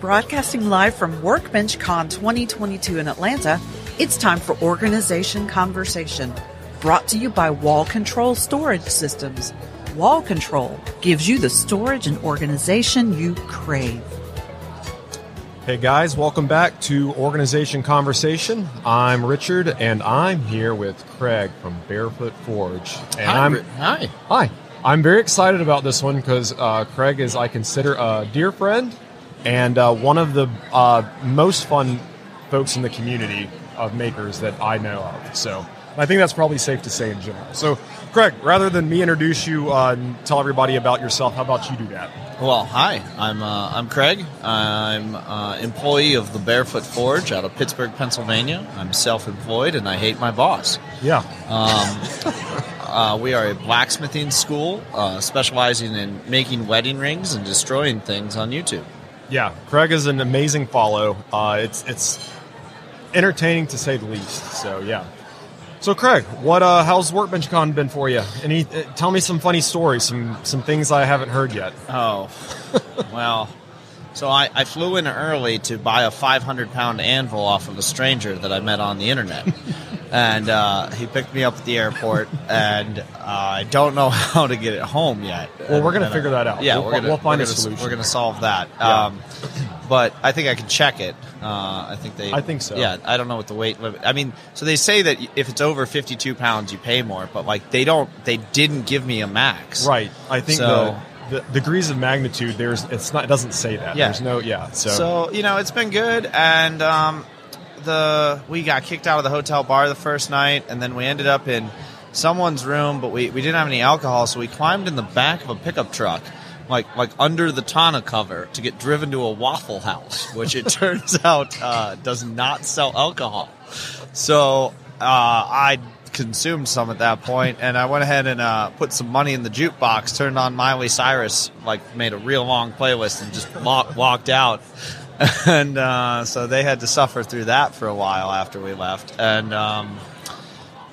broadcasting live from Workbench Con 2022 in Atlanta, it's time for Organization Conversation, brought to you by Wall Control Storage Systems. Wall Control gives you the storage and organization you crave. Hey guys, welcome back to Organization Conversation. I'm Richard, and I'm here with Craig from Barefoot Forge. And Hi, I'm hi. hi. I'm very excited about this one because uh, Craig is, I consider, a dear friend and uh, one of the uh, most fun folks in the community of makers that I know of. So I think that's probably safe to say in general. So, Craig, rather than me introduce you uh, and tell everybody about yourself, how about you do that? Well, hi. I'm uh, I'm Craig. I'm uh, employee of the Barefoot Forge out of Pittsburgh, Pennsylvania. I'm self-employed and I hate my boss. Yeah. Uh, we are a blacksmithing school uh, specializing in making wedding rings and destroying things on YouTube. Yeah, Craig is an amazing follow. Uh, it's it's entertaining to say the least. So yeah. So Craig, what uh, how's Workbench Con been for you? Any uh, tell me some funny stories, some some things I haven't heard yet. Oh, well. So I, I flew in early to buy a 500 pound anvil off of a stranger that I met on the internet. and uh, he picked me up at the airport, and uh, I don't know how to get it home yet. Well, we're gonna And, uh, figure that out. Yeah, We'll- we're gonna we'll find we're a gonna, solution. We're gonna solve that. Yeah. Um, but I think I can check it. Uh, I think they. I think so. Yeah, I don't know what the weight limit. I mean, so they say that if it's over 52 pounds, you pay more. But like, they don't. They didn't give me a max. Right. I think So- the, the degrees of magnitude there's it's not it doesn't say that. Yeah. There's no yeah. So, So you know, it's been good, and um, the we got kicked out of the hotel bar the first night, and then we ended up in someone's room, but we, we didn't have any alcohol, so we climbed in the back of a pickup truck. Like, like under the tonneau cover to get driven to a Waffle House, which it turns out uh, does not sell alcohol. So uh, I consumed some at that point, and I went ahead and uh, put some money in the jukebox, turned on Miley Cyrus, like made a real long playlist, and just walk, walked out. And uh, so they had to suffer through that for a while after we left, and um,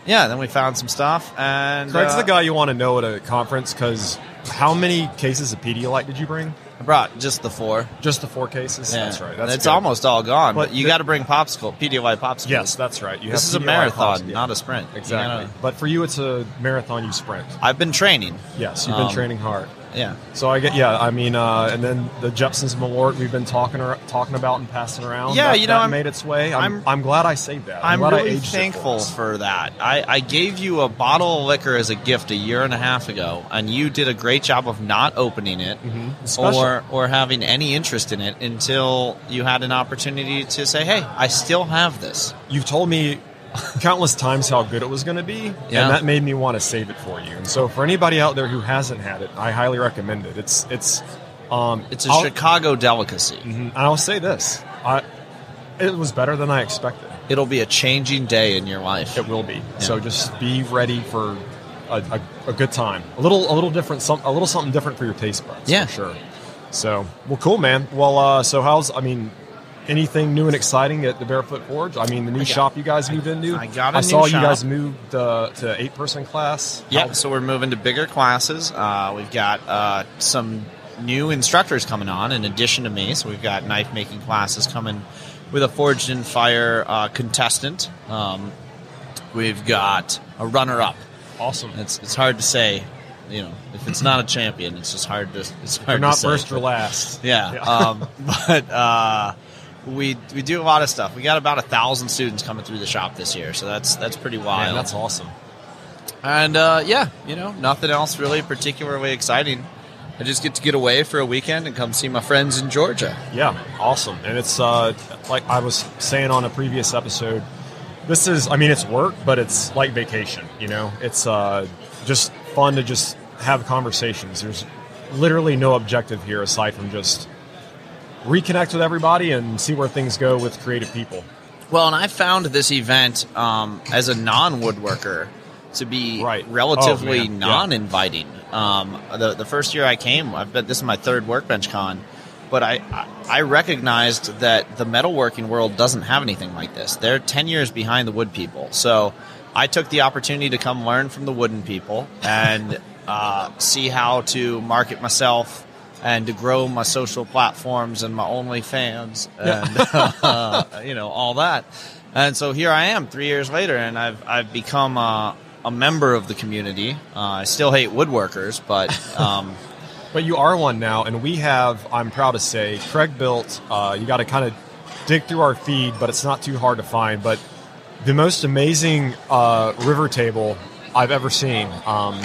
yeah, then we found some stuff. And Craig's uh, the guy you want to know at a conference because how many cases of Pedialyte did you bring? I brought just the four. Just the four cases. Yeah. That's right. That's it's good. almost all gone, but, But you got to bring popsicle, Pedialyte popsicle. Yes, that's right. You this is a marathon, pops- yeah. not a sprint. Exactly. gotta- But for you, it's a marathon you sprint. I've been training. Yes, you've been Um, training hard. Yeah. So I get, yeah. I mean, uh, and then the Jeppson's Malort we've been talking talking about and passing around. Yeah, that, you know, that I'm- made its way. I'm, I'm, I'm- glad I saved that. I'm glad I really it for thankful for, that. I, I gave you a bottle of liquor as a gift a year and a half ago, and you did a great job of not opening it Special. or or having any interest in it until you had an opportunity to say, "Hey, I still have this." You've told me countless times how good it was going to be, Yeah. and that made me want to save it for you. And so, for anybody out there who hasn't had it, I highly recommend it. It's it's um, It's a I'll- Chicago delicacy. Mhm. And I'll say this: I, it was better than I expected. It'll be a changing day in your life. It will be. So just be ready for a, a, a good time. A little a little different some a little something different for your taste buds. Yeah. for sure. So well, cool, man. Well, uh, so how's I mean. Anything new and exciting at the Barefoot Forge? I mean, the new got- shop you guys moved into. I got a I saw you guys moved uh, to eight person class. Yeah, so we're moving to bigger classes. Uh, we've got uh, some new instructors coming on in addition to me. So we've got knife making classes coming with a Forged in Fire uh, contestant. Um, we've got a runner up. Awesome. It's it's hard to say, you know, if it's not a champion, it's just hard to it's hard They're not to say. first or last. Yeah. Um, but uh, we we do a lot of stuff. We got about a thousand students coming through the shop this year, so that's that's pretty wild. Man, that's awesome. And uh, yeah, you know, nothing else really particularly exciting. I just get to get away for a weekend and come see my friends in Georgia. Yeah, awesome. And it's uh, like I was saying on a previous episode. This is, I mean, it's work, but it's like vacation. You know, it's uh, just fun to just have conversations. There's literally no objective here aside from just reconnect with everybody and see where things go with creative people. Well, and I found this event um, as a non woodworker to be Right. relatively Oh, non-inviting. Um, the the first year I came, I've been this is my third workbench con, but I I- recognized that the metalworking world doesn't have anything like this. They're ten years behind the wood people, so I took the opportunity to come learn from the wooden people and uh, see how to market myself and to grow my social platforms and my OnlyFans Yeah. and uh, you know all that. And so here I am, three years later, and I've I've become a, a member of the community. Uh, I still hate woodworkers, but um, But you are one now, and we have, I'm proud to say, Craig built, uh, you got to kind of dig through our feed, but it's not too hard to find. But the most amazing uh, river table I've ever seen. Um,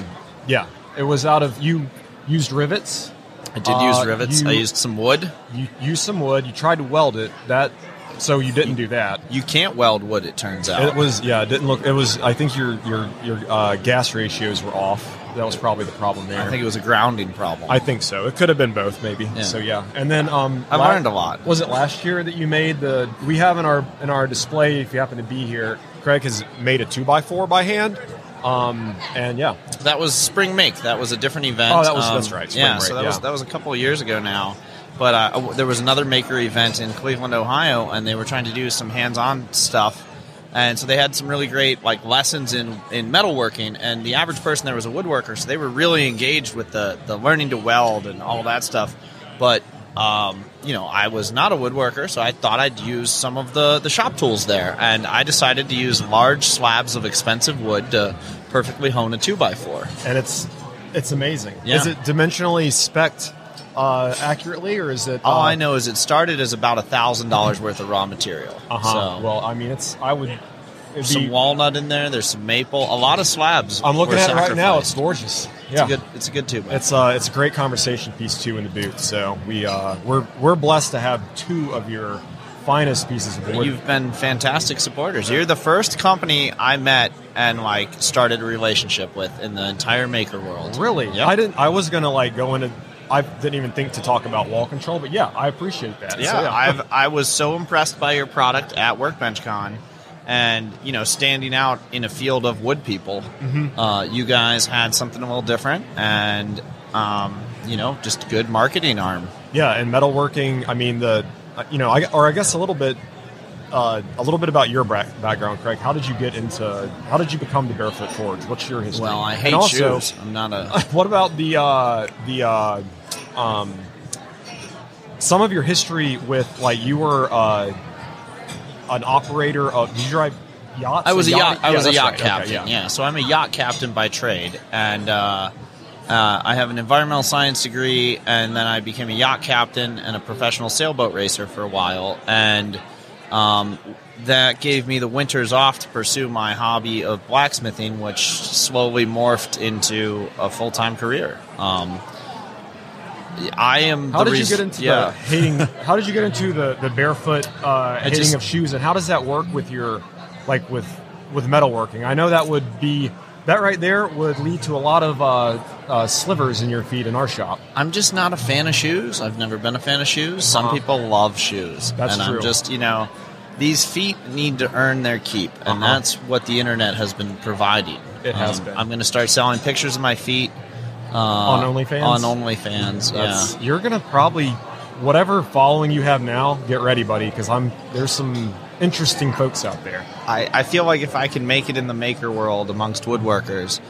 yeah, it was out of, you used rivets. I did use Uh, rivets. you- I used some wood. You used some wood. You tried to weld it. That so you didn't do that. You can't weld wood. It turns out. It was yeah. It didn't look. It was. I think your your your uh, gas ratios were off. That was probably the problem there. I think it was a grounding problem. I think so. It could have been both, maybe. Yeah. So yeah, and then um, la- learned a lot. Was it last year that you made the? We have in our in our display. If you happen to be here, Craig has made a two by four by hand. Um, and yeah, That was Spring Make. That was a different event. Oh, that was- that's right, Spring yeah, Break, so that yeah. was that was a couple of years ago now. But uh, there was another maker event in Cleveland, Ohio, and they were trying to do some hands-on stuff. And so they had some really great like lessons in in metalworking. And the average person there was a woodworker, so they were really engaged with the the learning to weld and all that stuff. But um, you know, I was not a woodworker, so I thought I'd use some of the the shop tools there, and I decided to use large slabs of expensive wood to perfectly hone a two by four. and it's it's amazing. Yeah. Is it dimensionally spec'd uh, accurately, or is it? All uh, I know is it started as about a thousand dollars worth of raw material. Uh-huh. So well, I mean, it's. I would. It'd some be, walnut in there. There's some maple. A lot of slabs. I'm looking at it right now. It's gorgeous. It's yeah. a good. It's a good tube. It's uh, it's a great conversation piece too in the booth. So we uh, we're we're blessed to have two of your finest pieces of wood. You've been fantastic supporters. You're the first company I met and like started a relationship with in the entire maker world. really? Yep. I didn't. I was gonna like go into. I didn't even think to talk about wall control, but yeah, I appreciate that. Yeah, So, I've I was so impressed by your product at Workbench Con, and you know, standing out in a field of wood people, Mm-hmm. uh, you guys had something a little different, and um, you know, just good marketing arm. yeah, and metalworking. I mean the, you know, I, or I guess a little bit. Uh, a little bit about your bra- background, Craig. How did you get into? How did you become the Barefoot Forge? What's your history? Well, I And hate also, shoes. I'm not a. What about the uh, the uh, um, some of your history with like you were uh, an operator of? Did you drive yachts? I was a yacht. I yeah, was a yacht right. Okay, captain. yeah. so I'm a yacht captain by trade, and uh, uh, I have an environmental science degree, and then I became a yacht captain and a professional sailboat racer for a while, and um, that gave me the winters off to pursue my hobby of blacksmithing, which slowly morphed into a full time career. Um, I am. How did you get into yeah. the hating? How did you get into the the barefoot uh, hitting just- of shoes, and how does that work with your like with with metalworking? I know that would be that right there would lead to a lot of uh, uh, slivers in your feet in our shop. I'm just not a fan of shoes. I've never been a fan of shoes. Some Uh-huh. people love shoes. That's and true. I'm just, you know, these feet need to earn their keep. And Uh-huh. that's what the internet has been providing. Um, It has been. I'm going to start selling pictures of my feet uh, On OnlyFans? On OnlyFans, That's, yeah. You're gonna probably whatever following you have now. Get ready, buddy, because I'm there's some interesting folks out there. I, I feel like if I can make it in the maker world amongst woodworkers,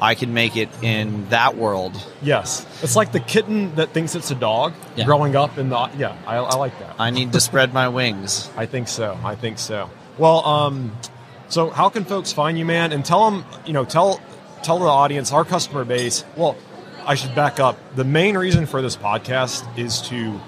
I can make it in that world. Yes, it's like the kitten that thinks it's a dog Yeah. growing up in the yeah. I, I like that. I need to spread my wings. I think so. I think so. Well, um, so how can folks find you, man? And tell them, you know, tell tell the audience, our customer base. Well, I should back up. The main reason for this podcast is to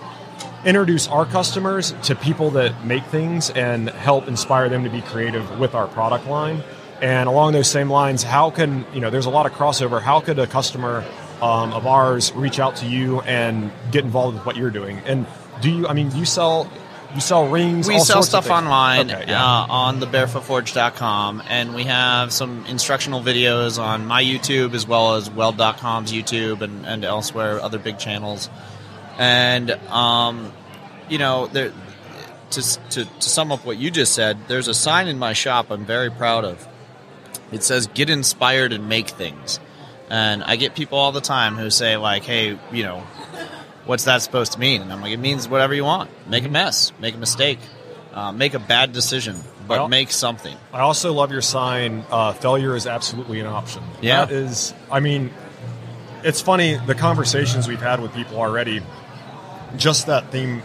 introduce our customers to people that make things and help inspire them to be creative with our product line. And along those same lines, how can you know? There's a lot of crossover. How could a customer um, of ours reach out to you and get involved with what you're doing? And do you? I mean, you sell you sell rings. We sell stuff online Okay, yeah. uh, on the barefootforge.com, and we have some instructional videos on my YouTube as well as weld.com's YouTube and, and elsewhere, other big channels. And, um, you know, there, to, to, to sum up what you just said, there's a sign in my shop I'm very proud of. It says, get inspired and make things. And I get people all the time who say, like, hey, you know, what's that supposed to mean? And I'm like, it means whatever you want. Make a mess, make a mistake, uh, make a bad decision, but make something. I also love your sign. Uh, failure is absolutely an option. Yeah. that is. I mean, it's funny the conversations we've had with people already. Just that theme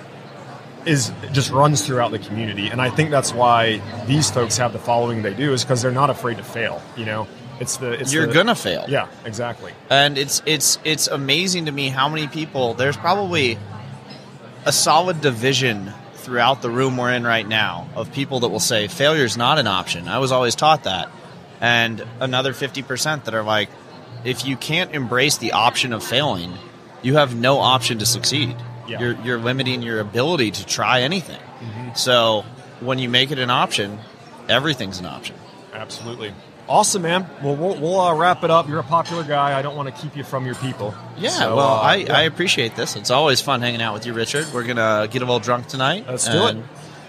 is just runs throughout the community, and I think that's why these folks have the following they do is because they're not afraid to fail. You know, it's the it's You're the- gonna fail. Yeah, exactly. and it's it's it's amazing to me how many people there's probably a solid division throughout the room we're in right now of people that will say failure is not an option i was always taught that and another 50% that are like if you can't embrace the option of failing you have no option to succeed Yeah. you're, you're limiting your ability to try anything mm-hmm. so when you make it an option everything's an option Absolutely. Awesome, man. Well, we'll, we'll uh, wrap it up. You're a popular guy. I don't want to keep you from your people. Yeah, So, well, uh, I, yeah. I appreciate this. It's always fun hanging out with you, Richard. We're gonna get a little drunk tonight. Let's do it.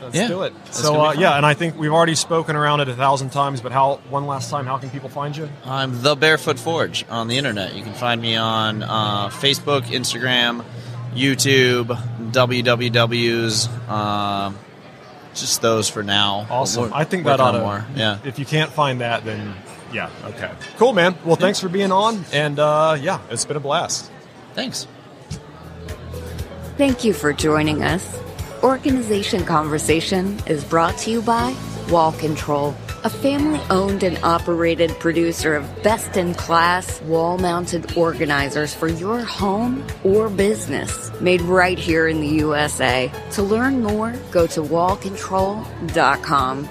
Let's yeah, do it. So, uh, yeah, and I think we've already spoken around it a thousand times, but how, one last time, how can people find you? I'm the Barefoot Forge on the internet. You can find me on uh, Facebook, Instagram, YouTube, WWWs. Just those for now. Awesome. I think that ought on to, more. Yeah. If you can't find that, then yeah, okay. Cool, man. Well, thanks for being on, and uh, yeah, it's been a blast. Thanks. Thank you for joining us. Organization Conversation is brought to you by Wall Control, a family owned and operated producer of best in class wall mounted organizers for your home or business, made right here in the USA. To learn more, go to wallcontrol.com.